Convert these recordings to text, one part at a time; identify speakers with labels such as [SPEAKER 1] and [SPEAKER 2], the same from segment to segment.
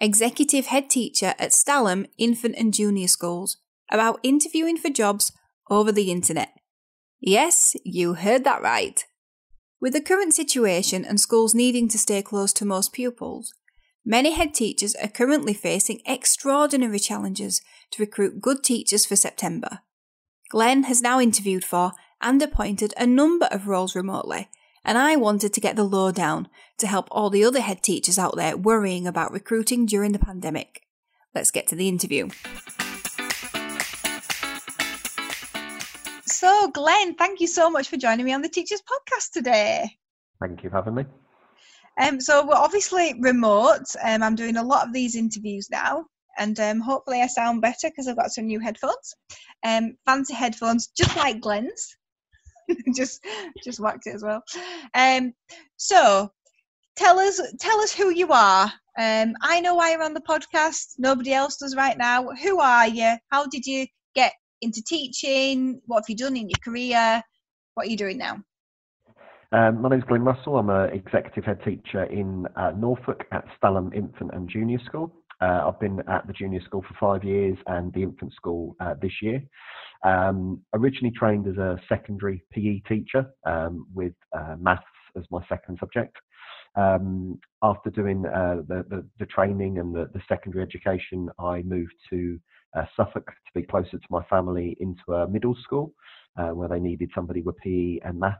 [SPEAKER 1] Executive Head Teacher at Stalham Infant and Junior Schools, about interviewing for jobs over the internet. Yes, you heard that right. With the current situation and schools needing to stay close to most pupils, many head teachers are currently facing extraordinary challenges to recruit good teachers for September. Glenn has now interviewed for and appointed a number of roles remotely and I wanted to get the lowdown to help all the other head teachers out there worrying about recruiting during the pandemic. Let's get to the interview. So, Glenn, thank you so much for joining me on the Teachers Podcast today.
[SPEAKER 2] Thank you for having me.
[SPEAKER 1] Um, so, we're obviously remote. Um, I'm doing a lot of these interviews now, and um, hopefully, I sound better because I've got some new headphones. Um, fancy headphones, just like Glenn's. just just whacked it as well. Um, so tell us tell us who you are. Um, I know why you're on the podcast. Nobody else does right now. Who are you? How did you get into teaching? What have you done in your career? What are you doing now?
[SPEAKER 2] Um, my name's Glenn Russell. I'm an executive head teacher in uh, Norfolk at Stalham Infant and Junior School. Uh, I've been at the junior school for five years and the infant school uh, this year. Um, originally trained as a secondary PE teacher um, with uh, maths as my second subject. Um, after doing uh, the, the, the, training and the, the, secondary education, I moved to uh, Suffolk to be closer to my family into a middle school uh, where they needed somebody with PE and maths.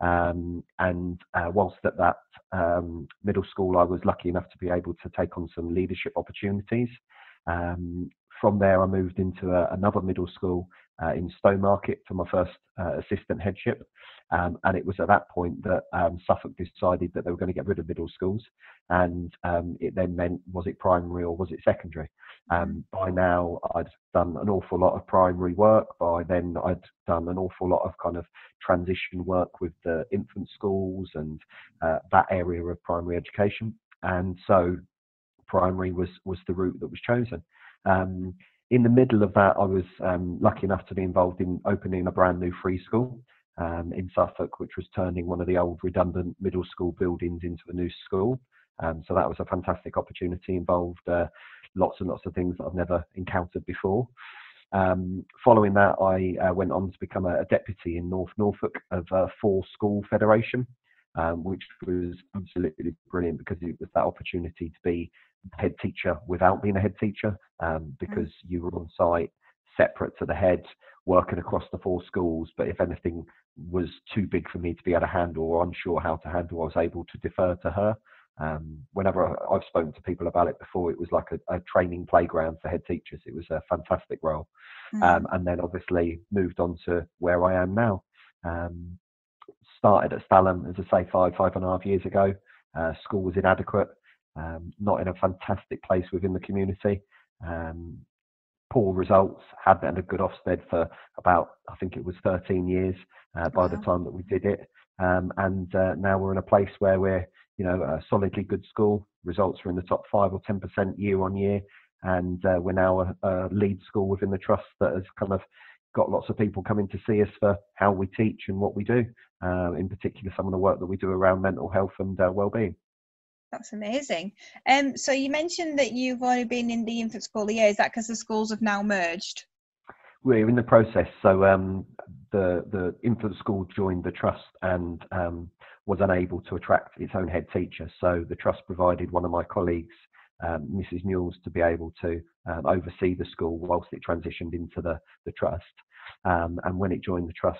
[SPEAKER 2] Um, and uh, whilst at that um, middle school, I was lucky enough to be able to take on some leadership opportunities. Um, from there, I moved into a, another middle school uh, in Stowmarket for my first uh, assistant headship. Um, and it was at that point that um, Suffolk decided that they were going to get rid of middle schools. And um, it then meant was it primary or was it secondary? Um, by now, I'd done an awful lot of primary work. By then, I'd done an awful lot of kind of transition work with the infant schools and uh, that area of primary education. And so, primary was was the route that was chosen. Um, in the middle of that, I was um, lucky enough to be involved in opening a brand new free school um, in Suffolk, which was turning one of the old redundant middle school buildings into a new school. Um, so that was a fantastic opportunity, involved uh, lots and lots of things that I've never encountered before. Um, following that, I uh, went on to become a, a, deputy in North Norfolk of a four school federation, um, which was absolutely brilliant because it was that opportunity to be head teacher without being a head teacher um, mm. because you were on site separate to the head working across the four schools but if anything was too big for me to be able to handle or unsure how to handle i was able to defer to her um, whenever I've spoken to people about it before, it was like a, a training playground for head teachers. It was a fantastic role. Mm. Um, and then obviously moved on to where I am now. Um, started at Stalham, as I say, five, five and a half years ago. Uh, school was inadequate um, not in a fantastic place within the community. Um, poor results, had been a good Ofsted for about, I think it was 13 years uh, by wow. the time that we did it. Um, and uh, now we're in a place where we're, you know, a solidly good school. Results are in the top five or 10% year on year. And uh, we're now a, a, lead school within the trust that has kind of got lots of people coming to see us for how we teach and what we do, uh, in particular some of the work that we do around mental health and uh, well-being.
[SPEAKER 1] That's amazing. Um, so you mentioned that you've only been in the infant school a year. Is that because the schools have now merged?
[SPEAKER 2] We're in the process. So um, the the infant school joined the trust and um, was unable to attract its own head teacher. So the trust provided one of my colleagues, Mrs. Um, Mules, to be able to um, oversee the school whilst it transitioned into the the trust. Um, and when it joined the trust,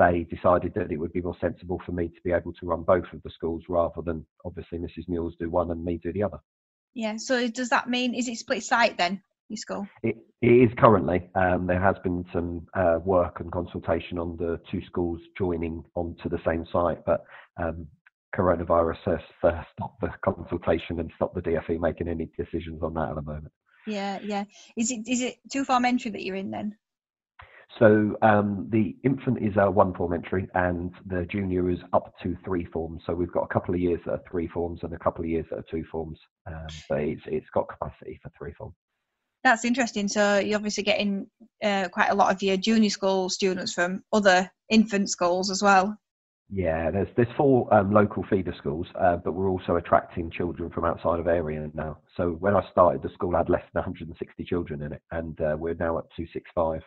[SPEAKER 2] they decided that it would be more sensible for me to be able to run both of the schools rather than obviously Mrs. Mules do one and me do the other.
[SPEAKER 1] Yeah. So does that mean is it split site then? Your school?
[SPEAKER 2] It, it is currently. Um, there has been some uh, work and consultation on the two schools joining onto the same site, but um, coronavirus has uh, stopped the consultation and stopped the DFE making any decisions on that at the moment.
[SPEAKER 1] Yeah, yeah. Is it is it two form entry that you're in then?
[SPEAKER 2] So um, the infant is a one form entry, and the junior is up to three forms. So we've got a couple of years that are three forms and a couple of years that are two forms. Um, but it's it's got capacity for three forms.
[SPEAKER 1] That's interesting. So you're obviously getting uh, quite a lot of your junior school students from other infant schools as well.
[SPEAKER 2] Yeah, there's there's four um, local feeder schools, uh, but we're also attracting children from outside of area now. So when I started, the school had less than 160 children in it, and uh, we're now at 265,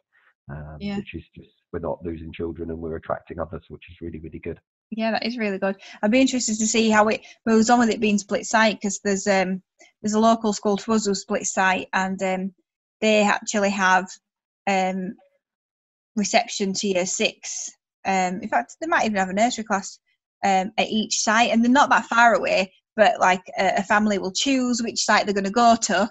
[SPEAKER 2] um, yeah. which is just we're not losing children and we're attracting others, which is really really good.
[SPEAKER 1] Yeah, that is really good. I'd be interested to see how it moves on with it being split site because there's um there's a local school to us who split site and um they actually have um reception to year six um, in fact, they might even have a nursery class um, at each site, and they're not that far away. But like a, a family will choose which site they're going to go to,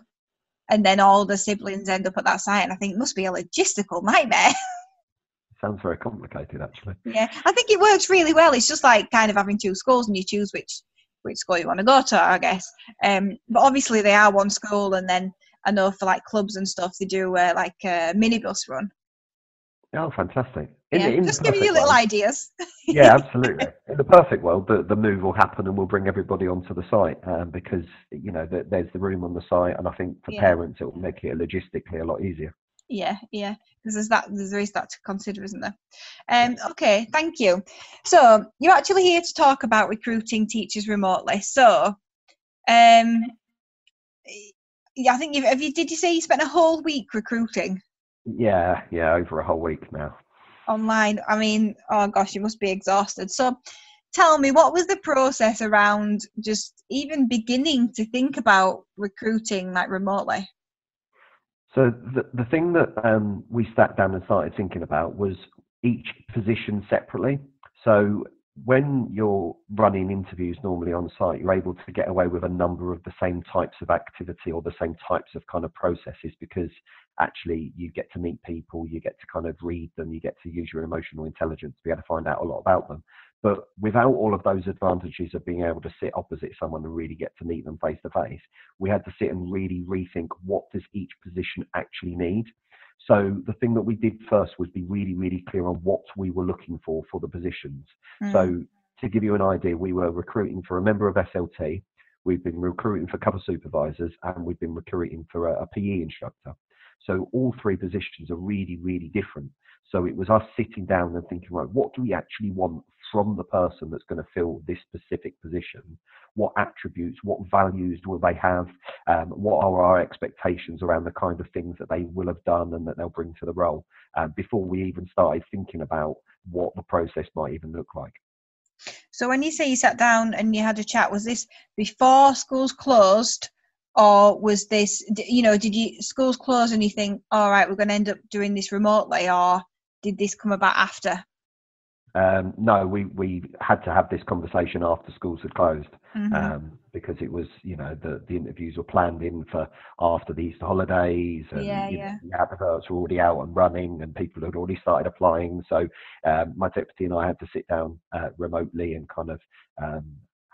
[SPEAKER 1] and then all the siblings end up at that site. And I think it must be a logistical nightmare.
[SPEAKER 2] Sounds very complicated, actually.
[SPEAKER 1] Yeah, I think it works really well. It's just like kind of having two schools, and you choose which which school you want to go to, I guess. Um, but obviously they are one school, and then I know for like clubs and stuff, they do uh, like a minibus run.
[SPEAKER 2] Oh, fantastic!
[SPEAKER 1] In, yeah, in just giving you little
[SPEAKER 2] world,
[SPEAKER 1] ideas.
[SPEAKER 2] yeah, absolutely. In the perfect world, the, the move will happen and we'll bring everybody onto the site um, because you know the, there's the room on the site, and I think for yeah. parents it will make it logistically a lot easier.
[SPEAKER 1] Yeah, yeah, because there's that there is that to consider, isn't there? Um, okay, thank you. So you're actually here to talk about recruiting teachers remotely. So, um, yeah, I think you have you did you say you spent a whole week recruiting?
[SPEAKER 2] Yeah, yeah, over a whole week now
[SPEAKER 1] online. I mean, oh gosh, you must be exhausted. So tell me, what was the process around just even beginning to think about recruiting like remotely?
[SPEAKER 2] So the the thing that um, we sat down and started thinking about was each position separately. So when you're running interviews normally on site, you're able to get away with a number of the same types of activity or the same types of kind of processes because actually you get to meet people, you get to kind of read them, you get to use your emotional intelligence to be able to find out a lot about them. But without all of those advantages of being able to sit opposite someone and really get to meet them face to face, we had to sit and really rethink what does each position actually need. So the thing that we did first was be really, really clear on what we were looking for for the positions. Mm. So to give you an idea, we were recruiting for a member of SLT, we've been recruiting for cover supervisors, and we've been recruiting for a, a PE instructor. So all three positions are really, really different. So it was us sitting down and thinking, right, what do we actually want from the person that's going to fill this specific position? What attributes, what values will they have? Um, what are our expectations around the kind of things that they will have done and that they'll bring to the role um, before we even started thinking about what the process might even look like?
[SPEAKER 1] So when you say you sat down and you had a chat, was this before schools closed? Or was this you know did you schools close and you think all right we're going to end up doing this remotely or did this come about after
[SPEAKER 2] um, no we we had to have this conversation after schools had closed mm-hmm. um, because it was you know the the interviews were planned in for after the Easter holidays and
[SPEAKER 1] yeah, yeah.
[SPEAKER 2] Know, the adverts were already out and running and people had already started applying so um, my deputy and I had to sit down uh, remotely and kind of um,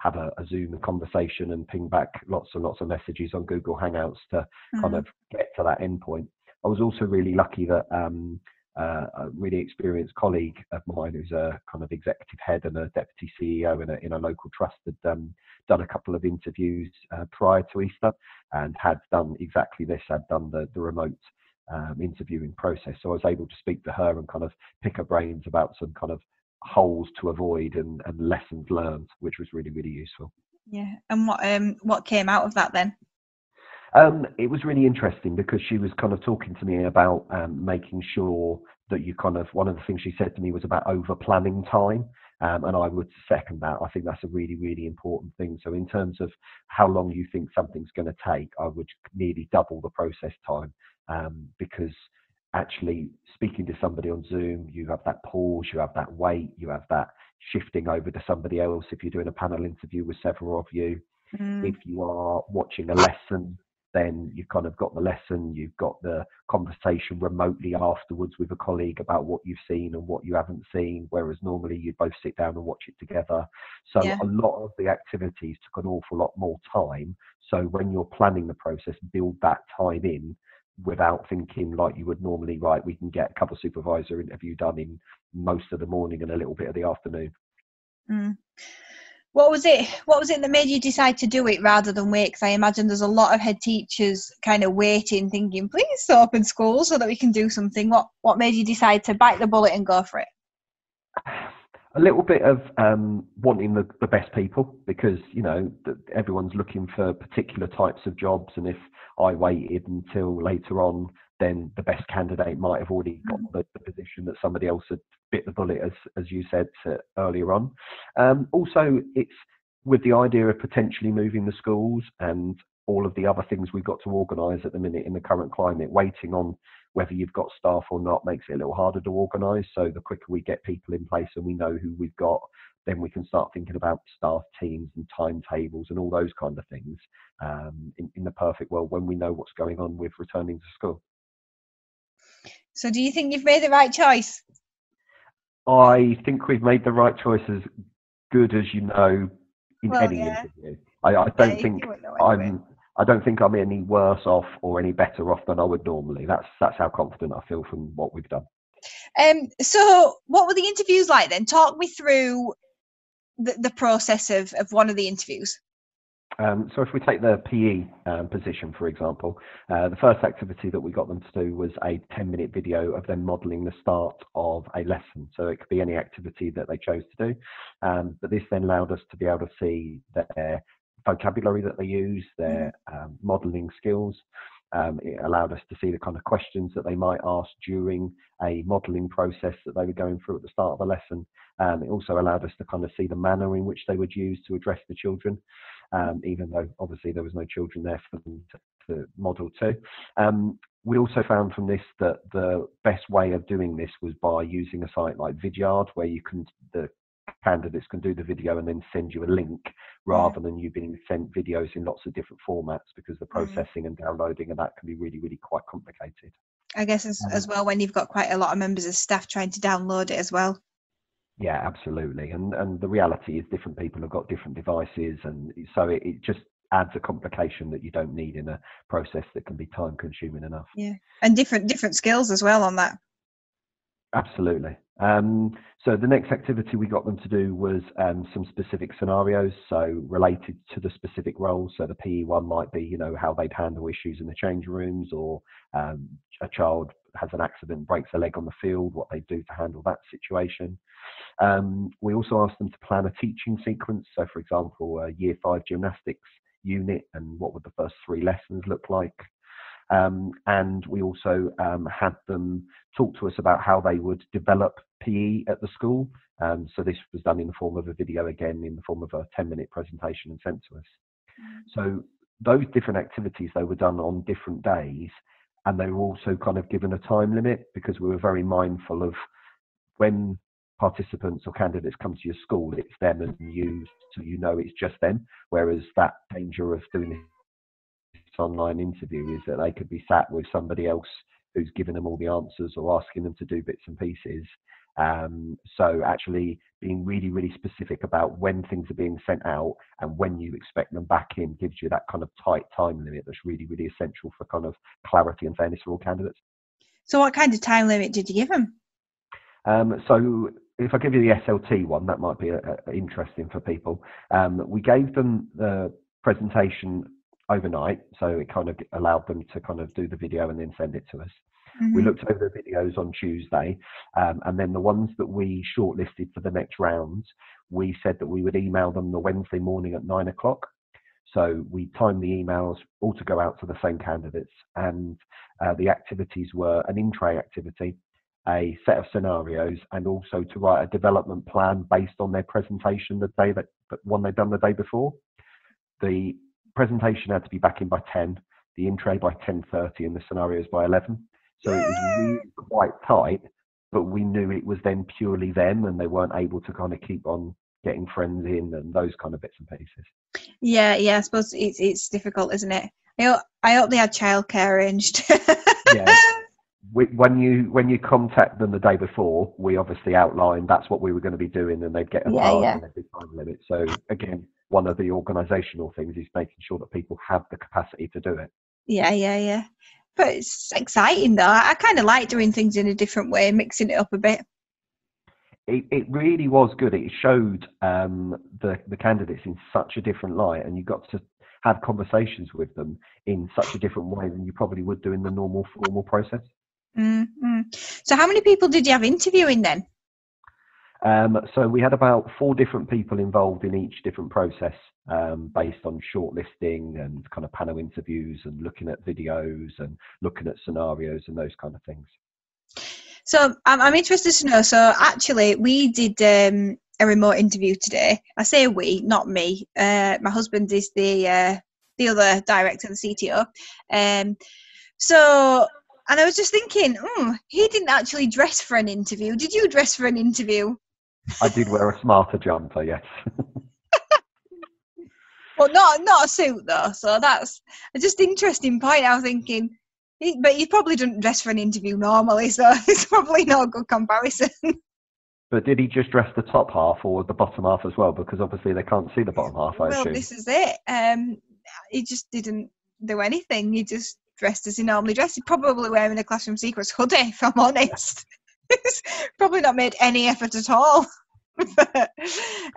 [SPEAKER 2] have a, a, Zoom conversation and ping back lots and lots of messages on Google Hangouts to mm-hmm. kind of get to that endpoint. I was also really lucky that um, uh, a really experienced colleague of mine, who's a kind of executive head and a deputy CEO in a, in a local trust, had um, done a couple of interviews uh, prior to Easter and had done exactly this, had done the, the remote um, interviewing process. So I was able to speak to her and kind of pick her brains about some kind of holes to avoid and, and lessons learned, which was really really useful.
[SPEAKER 1] Yeah, and what um what came out of that then?
[SPEAKER 2] Um, it was really interesting because she was kind of talking to me about um, making sure that you kind of one of the things she said to me was about over planning time. Um, and I would second that. I think that's a really, really important thing. So, in terms of how long you think something's going to take, I would nearly double the process time um, because actually speaking to somebody on Zoom, you have that pause, you have that wait, you have that shifting over to somebody else if you're doing a panel interview with several of you. Mm. If you are watching a lesson, then you've kind of got the lesson, you've got the conversation remotely afterwards with a colleague about what you've seen and what you haven't seen, whereas normally you'd both sit down and watch it together. So
[SPEAKER 1] Yeah.
[SPEAKER 2] a lot of the activities took an awful lot more time. So when you're planning the process, build that time in without thinking like you would normally, right, we can get a cover supervisor interview done in most of the morning and a little bit of the afternoon.
[SPEAKER 1] Mm. What was it? What was it that made you decide to do it rather than wait? Because I imagine there's a lot of head teachers kind of waiting, thinking, "Please open school so that we can do something." What What made you decide to bite the bullet and go for it?
[SPEAKER 2] A little bit of um, wanting the, the best people because you know everyone's looking for particular types of jobs and if i waited until later on then the best candidate might have already got the, the position that somebody else had bit the bullet as as you said to, earlier on. Um, also it's with the idea of potentially moving the schools and all of the other things we've got to organise at the minute in the current climate waiting on whether you've got staff or not makes it a little harder to organise. So the quicker we get people in place and we know who we've got, then we can start thinking about staff teams and timetables and all those kind of things um, in, in the perfect world when we know what's going on with returning to school.
[SPEAKER 1] So, do you think you've made the right choice?
[SPEAKER 2] I think we've made the right choice as good as you know in
[SPEAKER 1] Well,
[SPEAKER 2] any
[SPEAKER 1] yeah.
[SPEAKER 2] interview. I, I don't
[SPEAKER 1] you
[SPEAKER 2] think
[SPEAKER 1] wouldn't know anyway.
[SPEAKER 2] I'm. I don't think I'm any worse off or any better off than I would normally. That's that's how confident I feel from what we've done.
[SPEAKER 1] Um. So, what were the interviews like then? Talk me through the, the process of of one of the interviews.
[SPEAKER 2] Um, so if we take the PE um, position, for example, uh, the first activity that we got them to do was a 10 minute video of them modelling the start of a lesson. So it could be any activity that they chose to do. Um, but this then allowed us to be able to see their vocabulary that they use, their um, modelling skills. Um, it allowed us to see the kind of questions that they might ask during a modelling process that they were going through at the start of the lesson. Um, it also allowed us to kind of see the manner in which they would use to address the children um, even though obviously there was no children there for them to, to model to. Um, we also found from this that the best way of doing this was by using a site like Vidyard, where you can the candidates can do the video and then send you a link rather than you being sent videos in lots of different formats because the
[SPEAKER 1] Mhm.
[SPEAKER 2] processing and downloading and that can be really really quite complicated
[SPEAKER 1] I guess as,
[SPEAKER 2] Um,
[SPEAKER 1] as well when you've got quite a lot of members of staff trying to download it as well.
[SPEAKER 2] Yeah, absolutely. And and the reality is different people have got different devices and so it, it just adds a complication that you don't need in a process that can be time consuming enough. Yeah.
[SPEAKER 1] And different different skills as well on that.
[SPEAKER 2] Absolutely. Um, so the next activity we got them to do was um, some specific scenarios, so related to the specific roles. So the PE one might be, you know, how they'd handle issues in the change rooms, or um, a child has an accident, breaks a leg on the field, what they do to handle that situation. Um, we also asked them to plan a teaching sequence. So, for example, a year five gymnastics unit, and what would the first three lessons look like? Um, and we also um, had them talk to us about how they would develop PE at the school. Um, so this was done in the form of a video again, in the form of a 10 minute presentation and sent to us. So those different activities, they were done on different days and they were also kind of given a time limit because we were very mindful of when participants or candidates come to your school, it's them and you, so you know it's just them. Whereas that danger of doing online interview is that they could be sat with somebody else who's giving them all the answers or asking them to do bits and pieces. Um, so actually being really, really specific about when things are being sent out and when you expect them back in gives you that kind of tight time limit that's really, really essential for kind of clarity and fairness for all candidates.
[SPEAKER 1] So, what kind of time limit did you give them?
[SPEAKER 2] Um, so if I give you the SLT one, that might be uh interesting for people. Um, we gave them the presentation overnight, so it kind of allowed them to kind of do the video and then send it to us. We
[SPEAKER 1] Mhm.
[SPEAKER 2] looked over the videos on Tuesday, um, and then the ones that we shortlisted for the next rounds, we said that we would email them the Wednesday morning at nine o'clock. So we timed the emails all to go out to the same candidates, and uh, the activities were an in-tray activity, a set of scenarios, and also to write a development plan based on their presentation the day that that one they'd done the day before. The presentation had to be back in by ten, the in-tray by ten thirty, and the scenarios by eleven. So it was really quite tight, but we knew it was then purely them, and they weren't able to kind of keep on getting friends in and those kind of bits and pieces.
[SPEAKER 1] Yeah, yeah. I suppose it's it's difficult, isn't it? I hope, I hope they had childcare arranged.
[SPEAKER 2] yeah. We, when you when you contact them the day before, we obviously outline that's what we were going to be doing, and they'd get a
[SPEAKER 1] Yeah,
[SPEAKER 2] card
[SPEAKER 1] yeah.
[SPEAKER 2] and be time limit. So again, one of the organisational things is making sure that people have the capacity to do it.
[SPEAKER 1] Yeah, yeah, yeah. But it's exciting though. I, kind of like doing things in a different way, mixing it up a bit.
[SPEAKER 2] It, it really was good. It showed um, the the candidates in such a different light, and you got to have conversations with them in such a different way than you probably would do in the normal formal process.
[SPEAKER 1] mm mm. So, how many people did you have interviewing then?
[SPEAKER 2] Um, so we had about four different people involved in each different process, um, based on shortlisting and kind of panel interviews and looking at videos and looking at scenarios and those kind of things.
[SPEAKER 1] So, I'm, I'm interested to know. So, actually, we did um, a remote interview today. I say we, not me. Uh, my husband is the uh, the other director, the CTO. Um, so, and I was just thinking, hmm, he didn't actually dress for an interview. Did you dress for an interview?
[SPEAKER 2] I did wear a smarter jumper, yes.
[SPEAKER 1] Well, not not a suit though. So that's a just interesting point. I was thinking, but you probably doesn't dress for an interview normally, so it's probably not a good comparison.
[SPEAKER 2] but did he just dress the top half or the bottom half as well? Because obviously they can't see the bottom half, I
[SPEAKER 1] well,
[SPEAKER 2] assume.
[SPEAKER 1] this is it. Um, he just didn't do anything. He just dressed as he normally dressed. He's probably wearing a classroom secrets hoodie, if I'm honest. Probably not made any effort at all.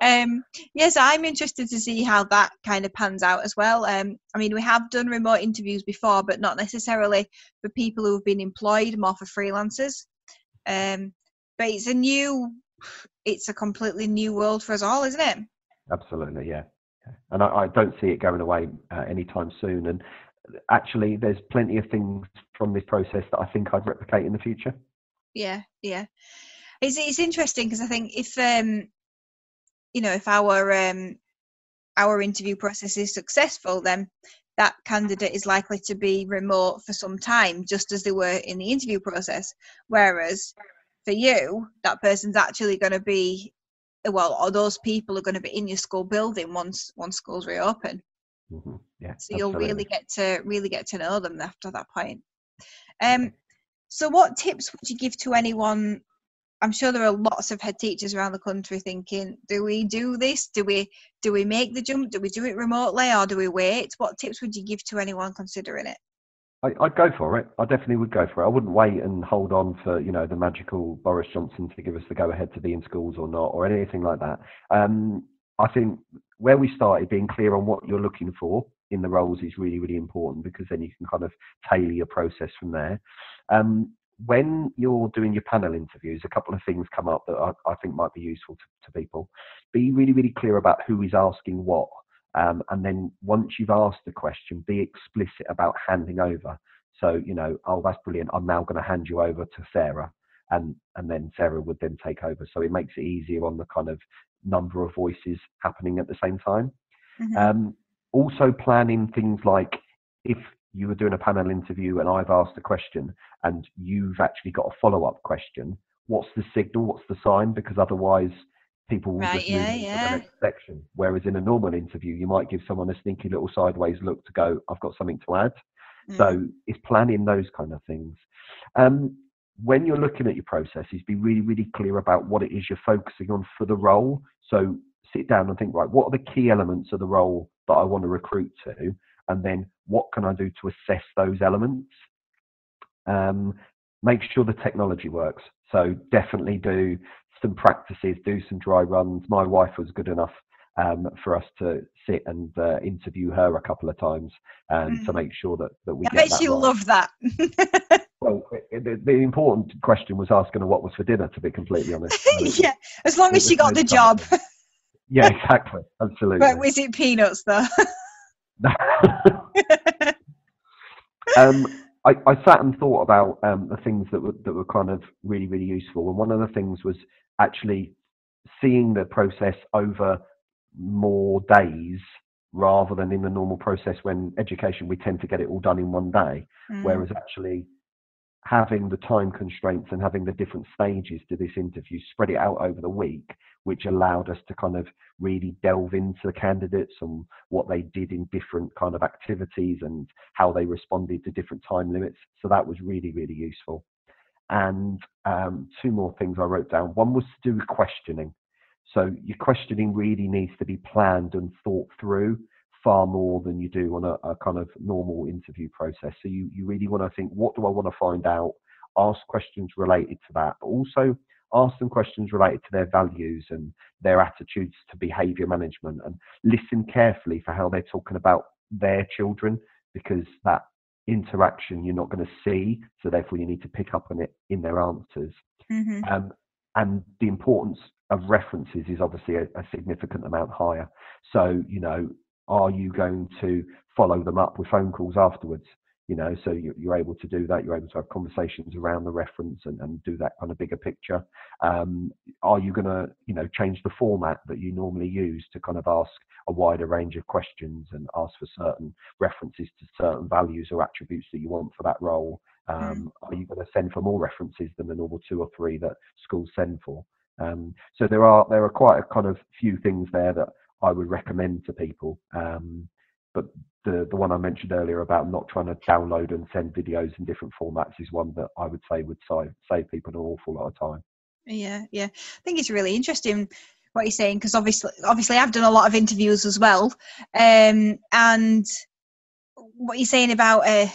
[SPEAKER 1] Um, yes, I'm interested to see how that kind of pans out as well. Um, I mean, we have done remote interviews before, but not necessarily for people who have been employed, more for freelancers. Um, but it's a new, it's a completely new world for us all, isn't it?
[SPEAKER 2] Absolutely, yeah. Yeah. And I, I don't see it going away uh, anytime soon. And actually, there's plenty of things from this process that I think I'd replicate in the future.
[SPEAKER 1] Yeah yeah. It's it's interesting because i think if um you know if our um our interview process is successful then that candidate is likely to be remote for some time just as they were in the interview process. Whereas for you that person's actually going to be well or those people are going to be in your school building once once schools reopen.
[SPEAKER 2] Hmm Yeah,
[SPEAKER 1] so you'll really get to really get to know them after that point. Um so what tips would you give to anyone i'm sure there are lots of head teachers around the country thinking do we do this do we do we make the jump do we do it remotely or do we wait what tips would you give to anyone considering it
[SPEAKER 2] I, I'd go for it. I definitely would go for it. I wouldn't wait and hold on for you know the magical Boris Johnson to give us the go ahead to be in schools or not or anything like that. Um, I think where we started being clear on what you're looking for in the roles is really really important because then you can kind of tailor your process from there. Um, when you're doing your panel interviews, a couple of things come up that I, I think might be useful to, to people. Be really really clear about who is asking what. Um, and then once you've asked the question, be explicit about handing over. So, you know, oh, that's brilliant. I'm now going to hand you over to Sarah. And, and then Sarah would then take over. So it makes it easier on the kind of number of voices happening at the same time.
[SPEAKER 1] Mhm.
[SPEAKER 2] Um, also, planning things like if you were doing a panel interview and I've asked a question and you've actually got a follow up question, what's the signal? What's the sign? Because otherwise, people will
[SPEAKER 1] Right,
[SPEAKER 2] just move
[SPEAKER 1] yeah,
[SPEAKER 2] to the next section. Whereas in a normal interview, you might give someone a sneaky little sideways look to go, I've got something to add.
[SPEAKER 1] Mm.
[SPEAKER 2] So it's planning those kind of things. Um, when you're looking at your processes, be really, really clear about what it is you're focusing on for the role. So sit down and think, right, what are the key elements of the role that I want to recruit to? And then what can I do to assess those elements? Um, make sure the technology works. So definitely do some practices, do some dry runs. My wife was good enough um, for us to sit and uh, interview her a couple of times um, to
[SPEAKER 1] Mm.
[SPEAKER 2] make sure that, that we
[SPEAKER 1] i
[SPEAKER 2] get
[SPEAKER 1] bet
[SPEAKER 2] that
[SPEAKER 1] you
[SPEAKER 2] right.
[SPEAKER 1] love that
[SPEAKER 2] Well, the, the important question was asking her what was for dinner, to be completely honest.
[SPEAKER 1] Yeah as long as she got the job.
[SPEAKER 2] Yeah, exactly. Absolutely.
[SPEAKER 1] but was it peanuts though
[SPEAKER 2] um, I, I sat and thought about um, the things that were that were kind of really really useful, and one of the things was actually seeing the process over more days rather than in the normal process when education we tend to get it all done in one day
[SPEAKER 1] Mm.
[SPEAKER 2] whereas actually having the time constraints and having the different stages to this interview spread it out over the week which allowed us to kind of really delve into the candidates and what they did in different kind of activities and how they responded to different time limits. So that was really, really useful. And um, two more things I wrote down. One was to do with questioning. So your questioning really needs to be planned and thought through far more than you do on a, a kind of normal interview process. So you, you really want to think, what do I want to find out? Ask questions related to that, but also ask them questions related to their values and their attitudes to behavior management and listen carefully for how they're talking about their children because that interaction you're not going to see so therefore you need to pick up on it in their answers mm-hmm. um, and the importance of references is obviously a, a significant amount higher so you know are you going to follow them up with phone calls afterwards? You know, so you're able to do that. You're able to have conversations around the reference and, and do that kind of bigger picture. Um, are you going to, you know, change the format that you normally use to kind of ask a wider range of questions and ask for certain references to certain values or attributes that you want for that role? Hmm. Um. Are you going to send for more references than the normal two or three that schools send for? Um, so there are there are quite a kind of few things there that I would recommend to people. Um, but the the one I mentioned earlier about not trying to download and send videos in different formats is one that I would say would save save people an awful lot of time.
[SPEAKER 1] Yeah, yeah. I think it's really interesting what you're saying because obviously, obviously, I've done a lot of interviews as well, um, and what you're saying about uh,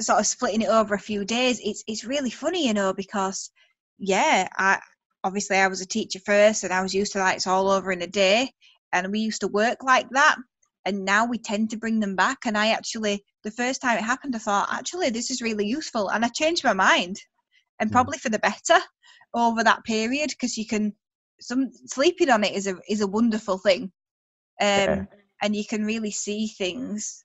[SPEAKER 1] sort of splitting it over a few days, it's it's really funny, you know, because yeah, I obviously I was a teacher first, and I was used to that it's all over in a day, and we used to work like that and now we tend to bring them back and i actually the first time it happened i thought actually this is really useful and i changed my mind and hmm. probably for the better over that period because you can some sleeping on it is a is a wonderful thing um yeah. and you can really see things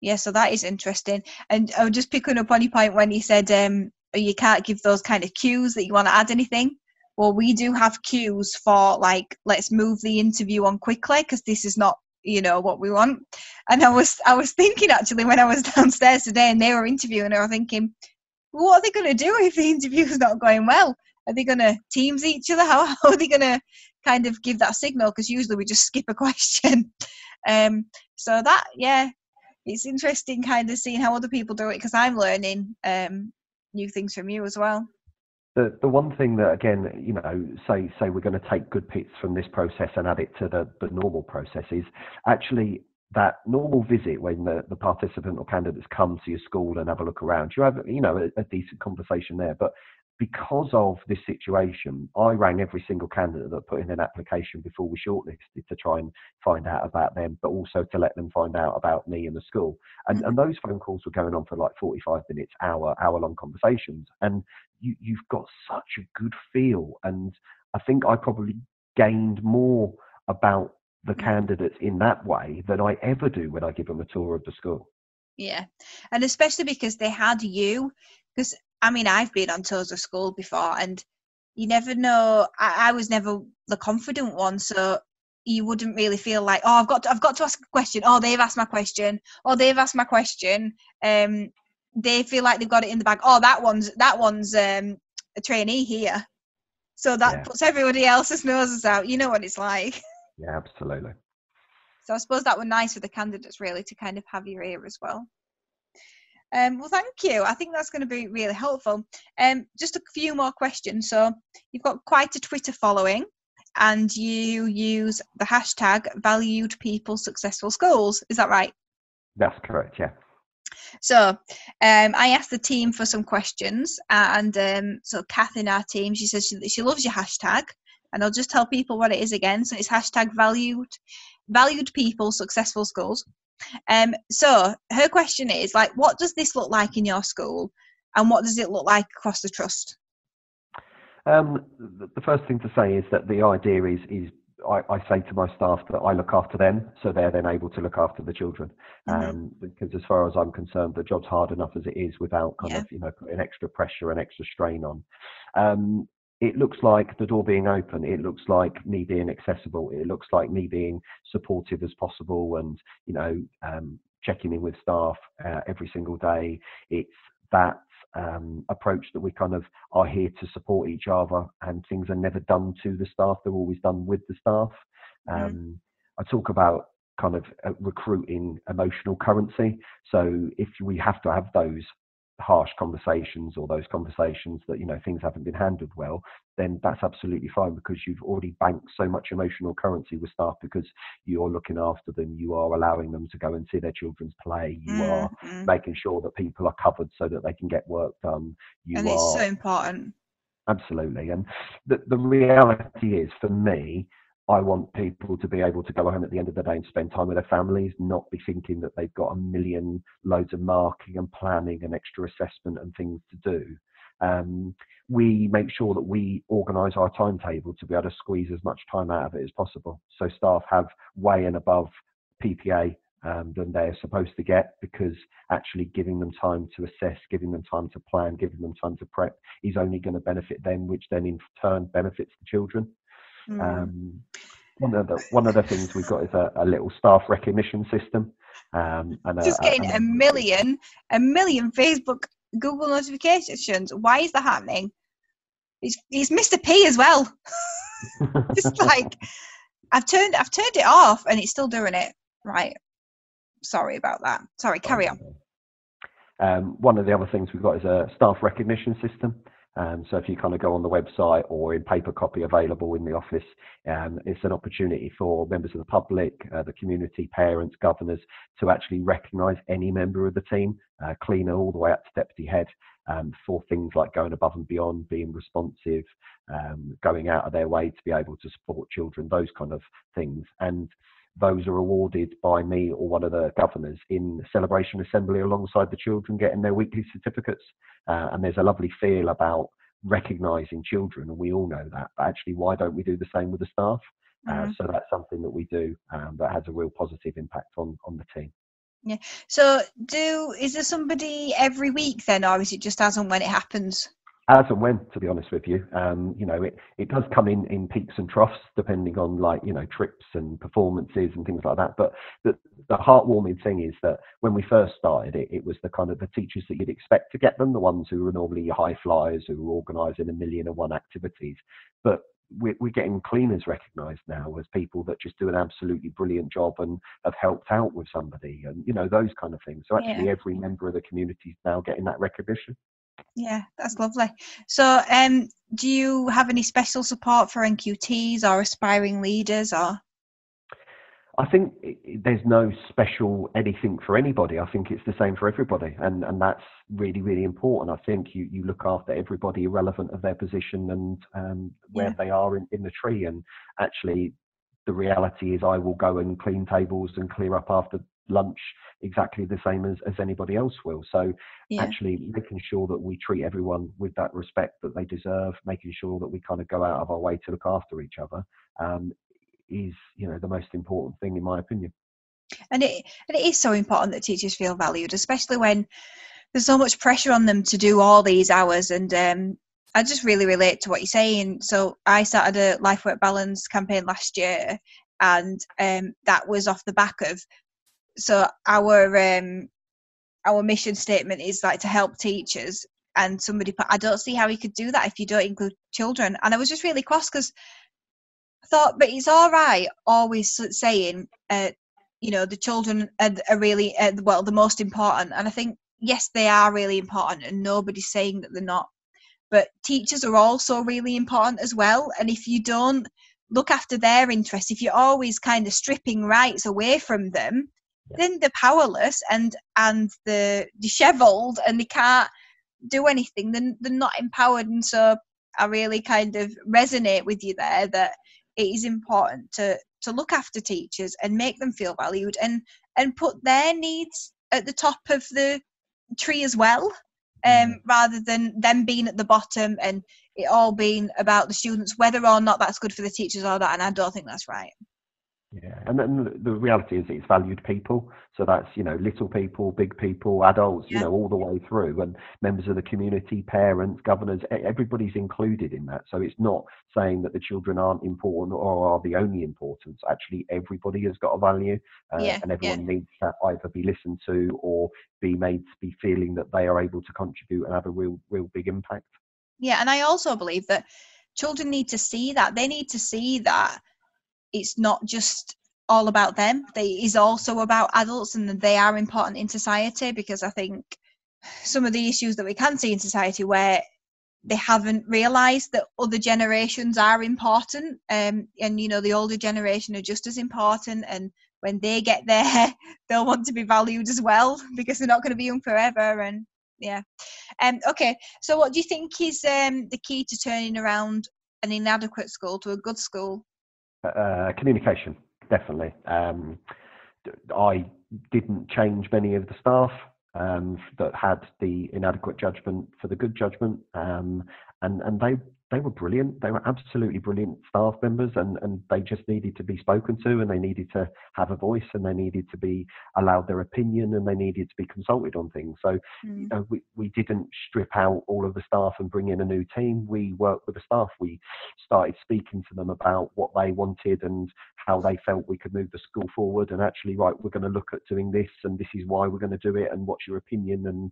[SPEAKER 1] yeah so that is interesting and i'm just picking up on your point when you said um you can't give those kind of cues that you want to add anything well we do have cues for like let's move the interview on quickly because this is not you know what we want. And i was i was thinking actually when i was downstairs today and they were interviewing i was thinking what are they going to do if the interview is not going well? Are they going to teams each other? How, how are they going to kind of give that signal? Because usually we just skip a question. Um so that yeah it's interesting kind of seeing how other people do it because i'm learning um new things from you as well
[SPEAKER 2] the the one thing that again, you know, say say we're going to take good bits from this process and add it to the the normal process is actually that normal visit when the, the participant or candidates come to your school and have a look around. You have you know a, a decent conversation there, but because of this situation, I rang every single candidate that put in an application before we shortlisted to try and find out about them, but also to let them find out about me and the school. And, and those phone calls were going on for like 45 minutes, hour, hour long conversations. And you, you've got such a good feel. And I think I probably gained more about the mm. candidates in that way than I ever do when I give them a tour of the school.
[SPEAKER 1] Yeah. And especially because they had you, because I mean, I've been on tours of school before, and you never know. I, I was never the confident one, so you wouldn't really feel like, oh, I've got to, I've got to ask a question. Oh, they've asked my question. Oh, they've asked my question. Um, they feel like they've got it in the bag. Oh, that one's that one's um, a trainee here, so that yeah. puts everybody else's noses out. You know what it's like.
[SPEAKER 2] Yeah, absolutely.
[SPEAKER 1] So I suppose that was nice for the candidates really to kind of have your ear as well. Um, well, thank you. I think that's going to be really helpful. Um, just a few more questions. So, you've got quite a Twitter following, and you use the hashtag valued people successful schools. Is that right?
[SPEAKER 2] That's correct, yeah.
[SPEAKER 1] So, um, I asked the team for some questions, and um, so Kath in our team, she says she, she loves your hashtag, and I'll just tell people what it is again. So it's hashtag valued, valued people successful schools. Um, so her question is like, what does this look like in your school, and what does it look like across the trust?
[SPEAKER 2] Um, the first thing to say is that the idea is is I, I, say to my staff that I look after them, so they're then able to look after the children. Mm-hmm. Um, because as far as I'm concerned, the job's hard enough as it is without kind yeah. of you know putting extra pressure and extra strain on. Um, it looks like the door being open. It looks like me being accessible. It looks like me being supportive as possible, and you know, um, checking in with staff uh, every single day. It's that um, approach that we kind of are here to support each other and things are never done to the staff, they're always done with the staff. Mm-hmm. Um, mm. I talk about kind of uh, recruiting emotional currency. So if we have to have those harsh conversations or those conversations that you know things haven't been handled well then that's absolutely fine because you've already banked so much emotional currency with staff because you're looking after them you are allowing them to go and see their children's play you mm, are mm. making sure that people are covered so that they can get work done you
[SPEAKER 1] and
[SPEAKER 2] it's
[SPEAKER 1] are, so important
[SPEAKER 2] absolutely and the, the reality is for me I want people to be able to go home at the end of the day and spend time with their families, not be thinking that they've got a million loads of marking and planning and extra assessment and things to do. Um, we make sure that we organise our timetable to be able to squeeze as much time out of it as possible. So staff have way and above PPA um, than they're supposed to get because actually giving them time to assess, giving them time to plan, giving them time to prep is only going to benefit them, which then in turn benefits the children. Mm. Um, one of the one of the things we've got is a, a little staff recognition system. Um,
[SPEAKER 1] and just a, getting a, a million, a million Facebook, Google notifications. Why is that happening? He's he's Mr. P as well. just like I've turned I've turned it off and it's still doing it. Right. Sorry about that. Sorry, carry on.
[SPEAKER 2] Um, one of the other things we've got is a staff recognition system. Um, so if you kind of go on the website or in paper copy available in the office, um, it's an opportunity for members of the public, uh, the community, parents, governors to actually recognise any member of the team, uh, cleaner all the way up to deputy head, um, for things like going above and beyond, being responsive, um, going out of their way to be able to support children, those kind of things. And those are awarded by me or one of the governors in celebration assembly alongside the children getting their weekly certificates. Uh, and there's a lovely feel about recognizing children, and we all know that. But actually, why don't we do the same with the staff? Uh, mm-hmm. Uh, so that's something that we do um, that has a real positive impact on on the team.
[SPEAKER 1] Yeah. So, do is there somebody every week then, or is it just as and when it happens?
[SPEAKER 2] As and when, to be honest with you. Um, you know, it, it does come in, in peaks and troughs depending on like, you know, trips and performances and things like that. But the, the heartwarming thing is that when we first started it, it was the kind of the teachers that you'd expect to get them, the ones who were normally your high flyers who were organising a million and one activities. But we're, we're getting cleaners recognised now as people that just do an absolutely brilliant job and have helped out with somebody and, you know, those kind of things. So actually yeah. every member of the community is now getting that recognition.
[SPEAKER 1] Yeah, that's lovely. So, um, do you have any special support for NQTs or aspiring leaders, or?
[SPEAKER 2] I think there's no special anything for anybody. I think it's the same for everybody, and and that's really really important. I think you you look after everybody, irrelevant of their position and um, where yeah. they are in, in the tree. And actually, the reality is, I will go and clean tables and clear up after lunch exactly the same as, as anybody else will. So yeah. actually making sure that we treat everyone with that respect that they deserve, making sure that we kind of go out of our way to look after each other um, is, you know, the most important thing in my opinion.
[SPEAKER 1] And it and it is so important that teachers feel valued, especially when there's so much pressure on them to do all these hours and um, I just really relate to what you're saying. So I started a life work balance campaign last year, and um, that was off the back of so our um our mission statement is like to help teachers and somebody put i don't see how you could do that if you don't include children. And i was just really cross because i thought but it's all right always saying uh, you know the children are, are really uh, well the most important. And i think yes they are really important and nobody's saying that they're not but teachers are also really important as well. And if you don't look after their interests if you're always kind of stripping rights away from them then they're powerless and and they're dishevelled and they can't do anything. Then they're not empowered. And so i really kind of resonate with you there that it is important to to look after teachers and make them feel valued and and put their needs at the top of the tree as well um, mm. rather than them being at the bottom and it all being about the students whether or not that's good for the teachers or not. And i don't think that's right
[SPEAKER 2] Yeah, and then the reality is it's valued people. So that's you know little people, big people, adults, yeah. you know, all the way through, and members of the community, parents, governors, everybody's included in that. So it's not saying that the children aren't important or are the only importance. Actually, everybody has got a value, uh, yeah. and everyone yeah. needs to either be listened to or be made to be feeling that they are able to contribute and have a real, real big impact.
[SPEAKER 1] Yeah, and I also believe that children need to see that. They need to see that it's not just all about them. They is also about adults and they are important in society because I think some of the issues that we can see in society where they haven't realized that other generations are important um, and you know the older generation are just as important and when they get there they'll want to be valued as well because they're not going to be young forever and yeah um okay so what do you think is um the key to turning around an inadequate school to a good school
[SPEAKER 2] uh, communication, definitely. Um, I didn't change many of the staff um, that had the inadequate judgment for the good judgment, um, and and they they were brilliant. They were absolutely brilliant staff members, and, and they just needed to be spoken to, and they needed to have a voice, and they needed to be allowed their opinion, and they needed to be consulted on things. So, mm. you know, we, we didn't strip out all of the staff and bring in a new team. We worked with the staff. We started speaking to them about what they wanted and how they felt we could move the school forward. And actually, right, we're going to look at doing this, and this is why we're going to do it, and what's your opinion, and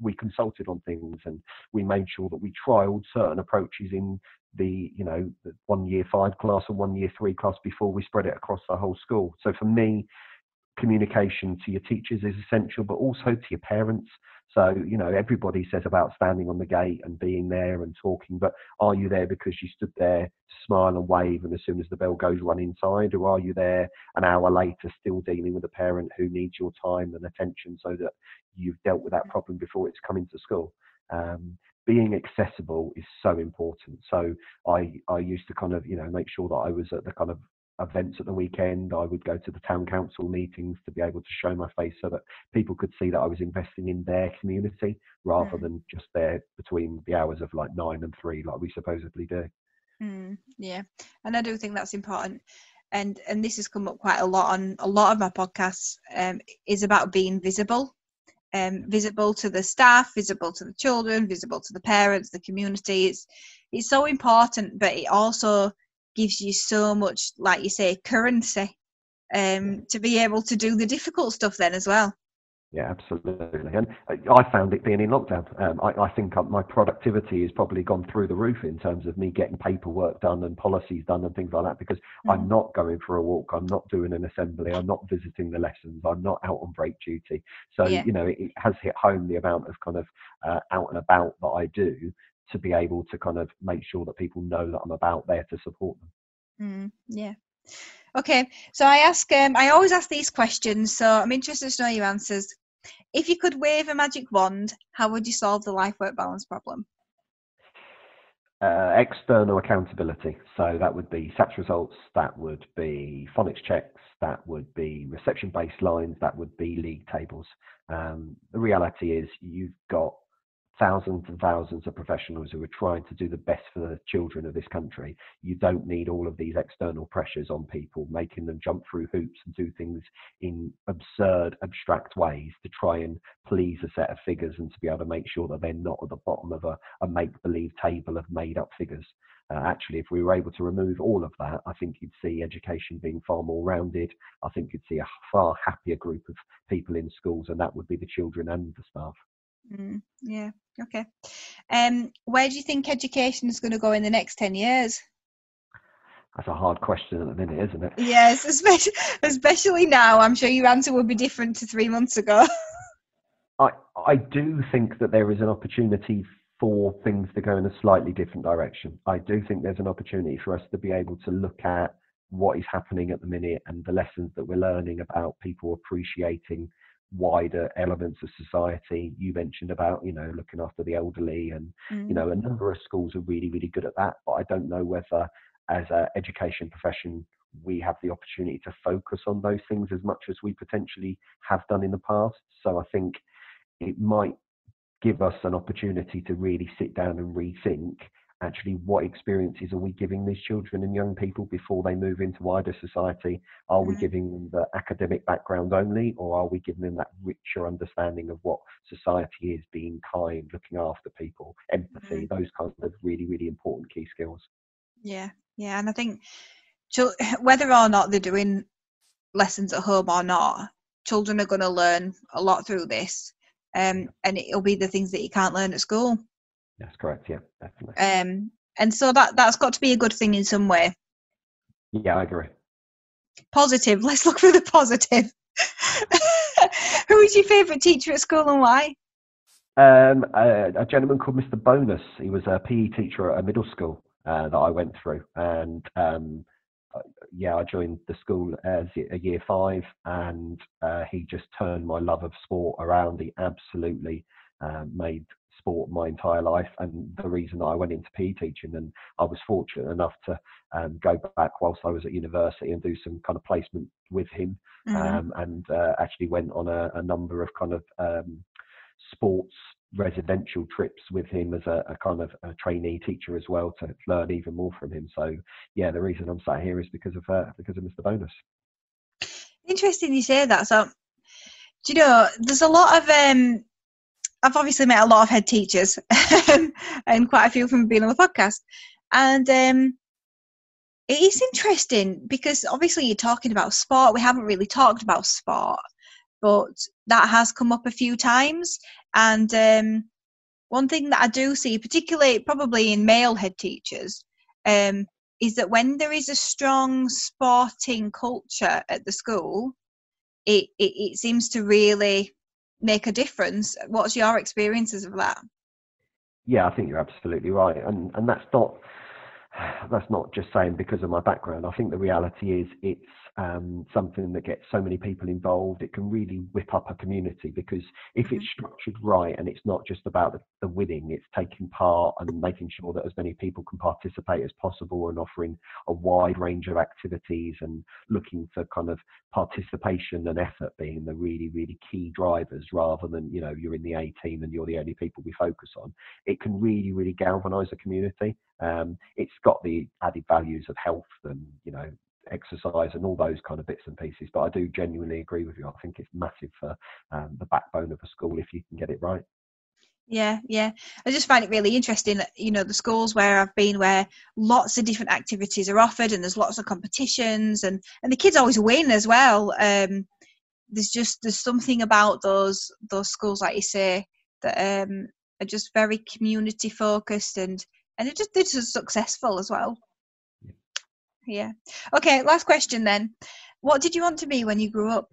[SPEAKER 2] we consulted on things and we made sure that we trialed certain approaches in the you know the one year five class or one year three class before we spread it across the whole school. So for me communication to your teachers is essential but also to your parents so, you know, everybody says about standing on the gate and being there and talking, but are you there because you stood there to smile and wave and as soon as the bell goes, run inside? Or are you there an hour later still dealing with a parent who needs your time and attention so that you've dealt with that problem before it's come into school? Um, being accessible is so important. So I, I used to kind of, you know, make sure that I was at the kind of events at the weekend. I would go to the town council meetings to be able to show my face so that people could see that I was investing in their community rather mm. than just there between the hours of like nine and three, like we supposedly do.
[SPEAKER 1] Mm, yeah, and I do think that's important. And and this has come up quite a lot on a lot of my podcasts. Um, is about being visible. Um, visible to the staff, visible to the children, visible to the parents, the community. It's it's so important, but it also gives you so much, like you say, currency um, to be able to do the difficult stuff then as well.
[SPEAKER 2] Yeah, absolutely. And I found it being in lockdown. Um, I, I, think my productivity has probably gone through the roof in terms of me getting paperwork done and policies done and things like that because mm. I'm not going for a walk. I'm not doing an assembly. I'm not visiting the lessons. I'm not out on break duty. So, yeah. you know, it, it, has hit home the amount of kind of uh, out and about that I do to be able to kind of make sure that people know that I'm about there to support them.
[SPEAKER 1] Mm, yeah. Okay, so I ask, um, I always ask these questions, so I'm interested to know your answers. If you could wave a magic wand, how would you solve the life work balance problem?
[SPEAKER 2] Uh, external accountability. So that would be SATS results, that would be phonics checks, that would be reception baselines, that would be league tables. Um, the reality is you've got thousands and thousands of professionals who are trying to do the best for the children of this country. You don't need all of these external pressures on people, making them jump through hoops and do things in absurd, abstract ways to try and please a set of figures and to be able to make sure that they're not at the bottom of a, a make believe table of made up figures. Uh, actually, if we were able to remove all of that, I think you'd see education being far more rounded. I think you'd see a far happier group of people in schools, and that would be the children and the staff.
[SPEAKER 1] Mm, yeah. Okay. Um, where do you think education is going to go in the next ten years?
[SPEAKER 2] That's a hard question at the minute, isn't it?
[SPEAKER 1] Yes, especially especially now. I'm sure your answer will be different to three months ago.
[SPEAKER 2] I I do think that there is an opportunity for things to go in a slightly different direction. I do think there's an opportunity for us to be able to look at what is happening at the minute and the lessons that we're learning about people appreciating wider elements of society. You mentioned about, you know, looking after the elderly and, mm. you know, a number of schools are really, really good at that. But I don't know whether as an education profession, we have the opportunity to focus on those things as much as we potentially have done in the past. So I think it might give us an opportunity to really sit down and rethink actually what experiences are we giving these children and young people before they move into wider society? Are we mm-hmm. giving them the academic background only, or are we giving them that richer understanding of what society is, being kind, looking after people, empathy, mm-hmm. those kinds of really, really important key skills?
[SPEAKER 1] Yeah, yeah, and I think whether or not they're doing lessons at home or not, children are going to learn a lot through this, um, and it'll be the things that you can't learn at school.
[SPEAKER 2] That's correct. Yeah, definitely.
[SPEAKER 1] Um, and so that that's got to be a good thing in some way.
[SPEAKER 2] Yeah, I agree.
[SPEAKER 1] Positive. Let's look for the positive. Who is your favourite teacher at school and why?
[SPEAKER 2] Um, a, a, gentleman called Mr. Bonus. He was a PE teacher at a middle school uh, that I went through, and um, uh, yeah, I joined the school as a year five, and uh, he just turned my love of sport around. He absolutely uh, made sport my entire life and the reason that I went into PE teaching and I was fortunate enough to um, go back whilst I was at university and do some kind of placement with him mm-hmm. um, and uh, actually went on a, a, number of kind of um, sports residential trips with him as a, a kind of a trainee teacher as well to learn even more from him. So yeah the reason I'm sat here is because of uh, because of Mr Bonus.
[SPEAKER 1] Interesting you say that. So do you know there's a lot of um I've obviously met a lot of head teachers and quite a few from being on the podcast. And um, it is interesting because obviously you're talking about sport. We haven't really talked about sport, but that has come up a few times. And um, one thing that I do see, particularly probably in male head teachers, um, is that when there is a strong sporting culture at the school, it, it, it seems to really make a difference. What's your experiences of that?
[SPEAKER 2] Yeah, I think you're absolutely right, and and that's not that's not just saying because of my background. I think the reality is it's um, something that gets so many people involved. It can really whip up a community because if it's mm-hmm. structured right and it's not just about the, the winning, it's taking part and making sure that as many people can participate as possible and offering a wide range of activities and looking for kind of participation and effort being the really, really key drivers rather than, you know, you're in the A team and you're the only people we focus on. It can really, really galvanize a community. Um, it's got the added values of health and, you know, exercise and all those kind of bits and pieces. But I do genuinely agree with you. I think it's massive for um, the backbone of a school if you can get it right.
[SPEAKER 1] Yeah, yeah. I just find it really interesting. That, you know, the schools where I've been, where lots of different activities are offered, and there's lots of competitions, and and the kids always win as well. Um, there's just there's something about those those schools, like you say, that um, are just very community focused, and and it just they're just successful as well yeah. Okay, last question then. What did you want to be when you grew up?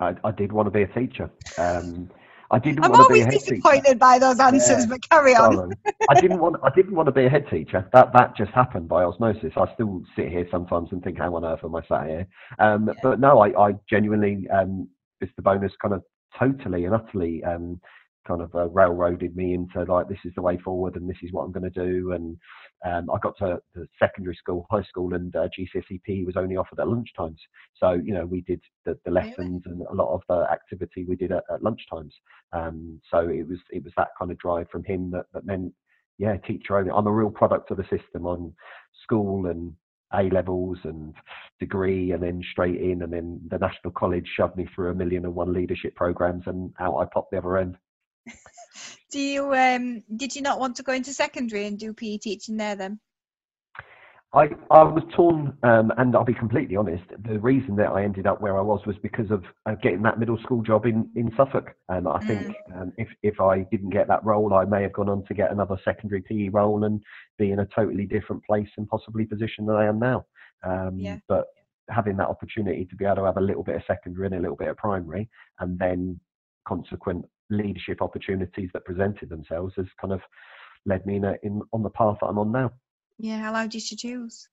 [SPEAKER 2] I, I did want to be a teacher. Um, I didn't
[SPEAKER 1] I'm
[SPEAKER 2] want
[SPEAKER 1] to be a head disappointed teacher. by those answers, yeah, but carry on.
[SPEAKER 2] I didn't want. I didn't want to be a head teacher. That that just happened by osmosis. I still sit here sometimes and think, "How on earth am I sat here?" Um, yeah. But no, I, I genuinely, um, the bonus kind of totally and utterly um, kind of uh, railroaded me into like this is the way forward and this is what I'm going to do. And um, I got to the secondary school, high school, and uh, GCSE was only offered at lunchtimes. So you know we did the, the lessons and a lot of the activity we did at, at lunchtimes. Um, so it was it was that kind of drive from him that, that meant yeah teacher only. I'm a real product of the system on school and a levels and degree, and then straight in, and then the National College shoved me through a million and one leadership programs, and out I popped the other end.
[SPEAKER 1] do you um did you not want to go into secondary and do PE teaching there then?
[SPEAKER 2] I, I was torn, um, and I'll be completely honest. The reason that I ended up where I was was because of uh, getting that middle school job in, in Suffolk. And I think mm. um, if if I didn't get that role, I may have gone on to get another secondary PE role and be in a totally different place and possibly position than I am now. Um, yeah. But having that opportunity to be able to have a little bit of secondary and a little bit of primary, and then consequent leadership opportunities that presented themselves has kind of led me in, a, in on the path that I'm on now.
[SPEAKER 1] Yeah, I allowed you to choose.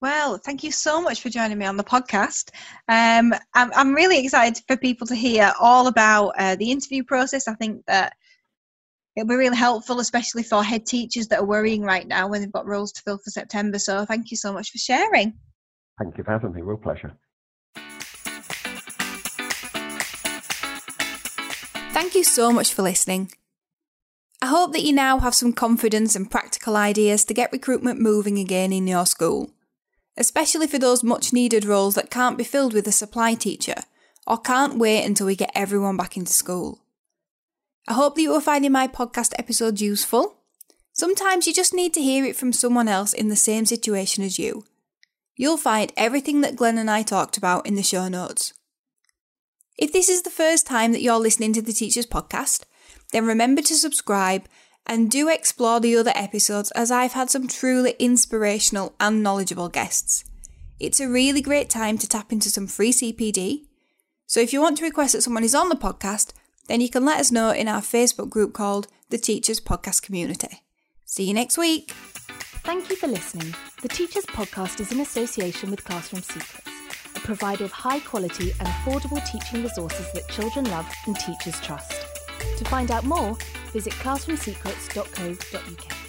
[SPEAKER 1] Well, thank you so much for joining me on the podcast. Um, I'm, I'm really excited for people to hear all about uh, the interview process. I think that it'll be really helpful, especially for head teachers that are worrying right now when they've got roles to fill for September. So thank you so much for sharing.
[SPEAKER 2] Thank you for having me. Real pleasure.
[SPEAKER 1] Thank you so much for listening. I hope that you now have some confidence and practical ideas to get recruitment moving again in your school, especially for those much needed roles that can't be filled with a supply teacher or can't wait until we get everyone back into school. I hope that you are finding my podcast episodes useful. Sometimes you just need to hear it from someone else in the same situation as you. You'll find everything that Glenn and I talked about in the show notes. If this is the first time that you're listening to the Teachers Podcast, then remember to subscribe and do explore the other episodes as I've had some truly inspirational and knowledgeable guests. It's a really great time to tap into some free CPD. So if you want to request that someone is on the podcast, then you can let us know in our Facebook group called the Teachers Podcast Community. See you next week.
[SPEAKER 3] Thank you for listening. The Teachers Podcast is in association with Classroom Secrets, a of high quality and affordable teaching resources that children love and teachers trust. To find out more, visit classroomsecrets.co.uk.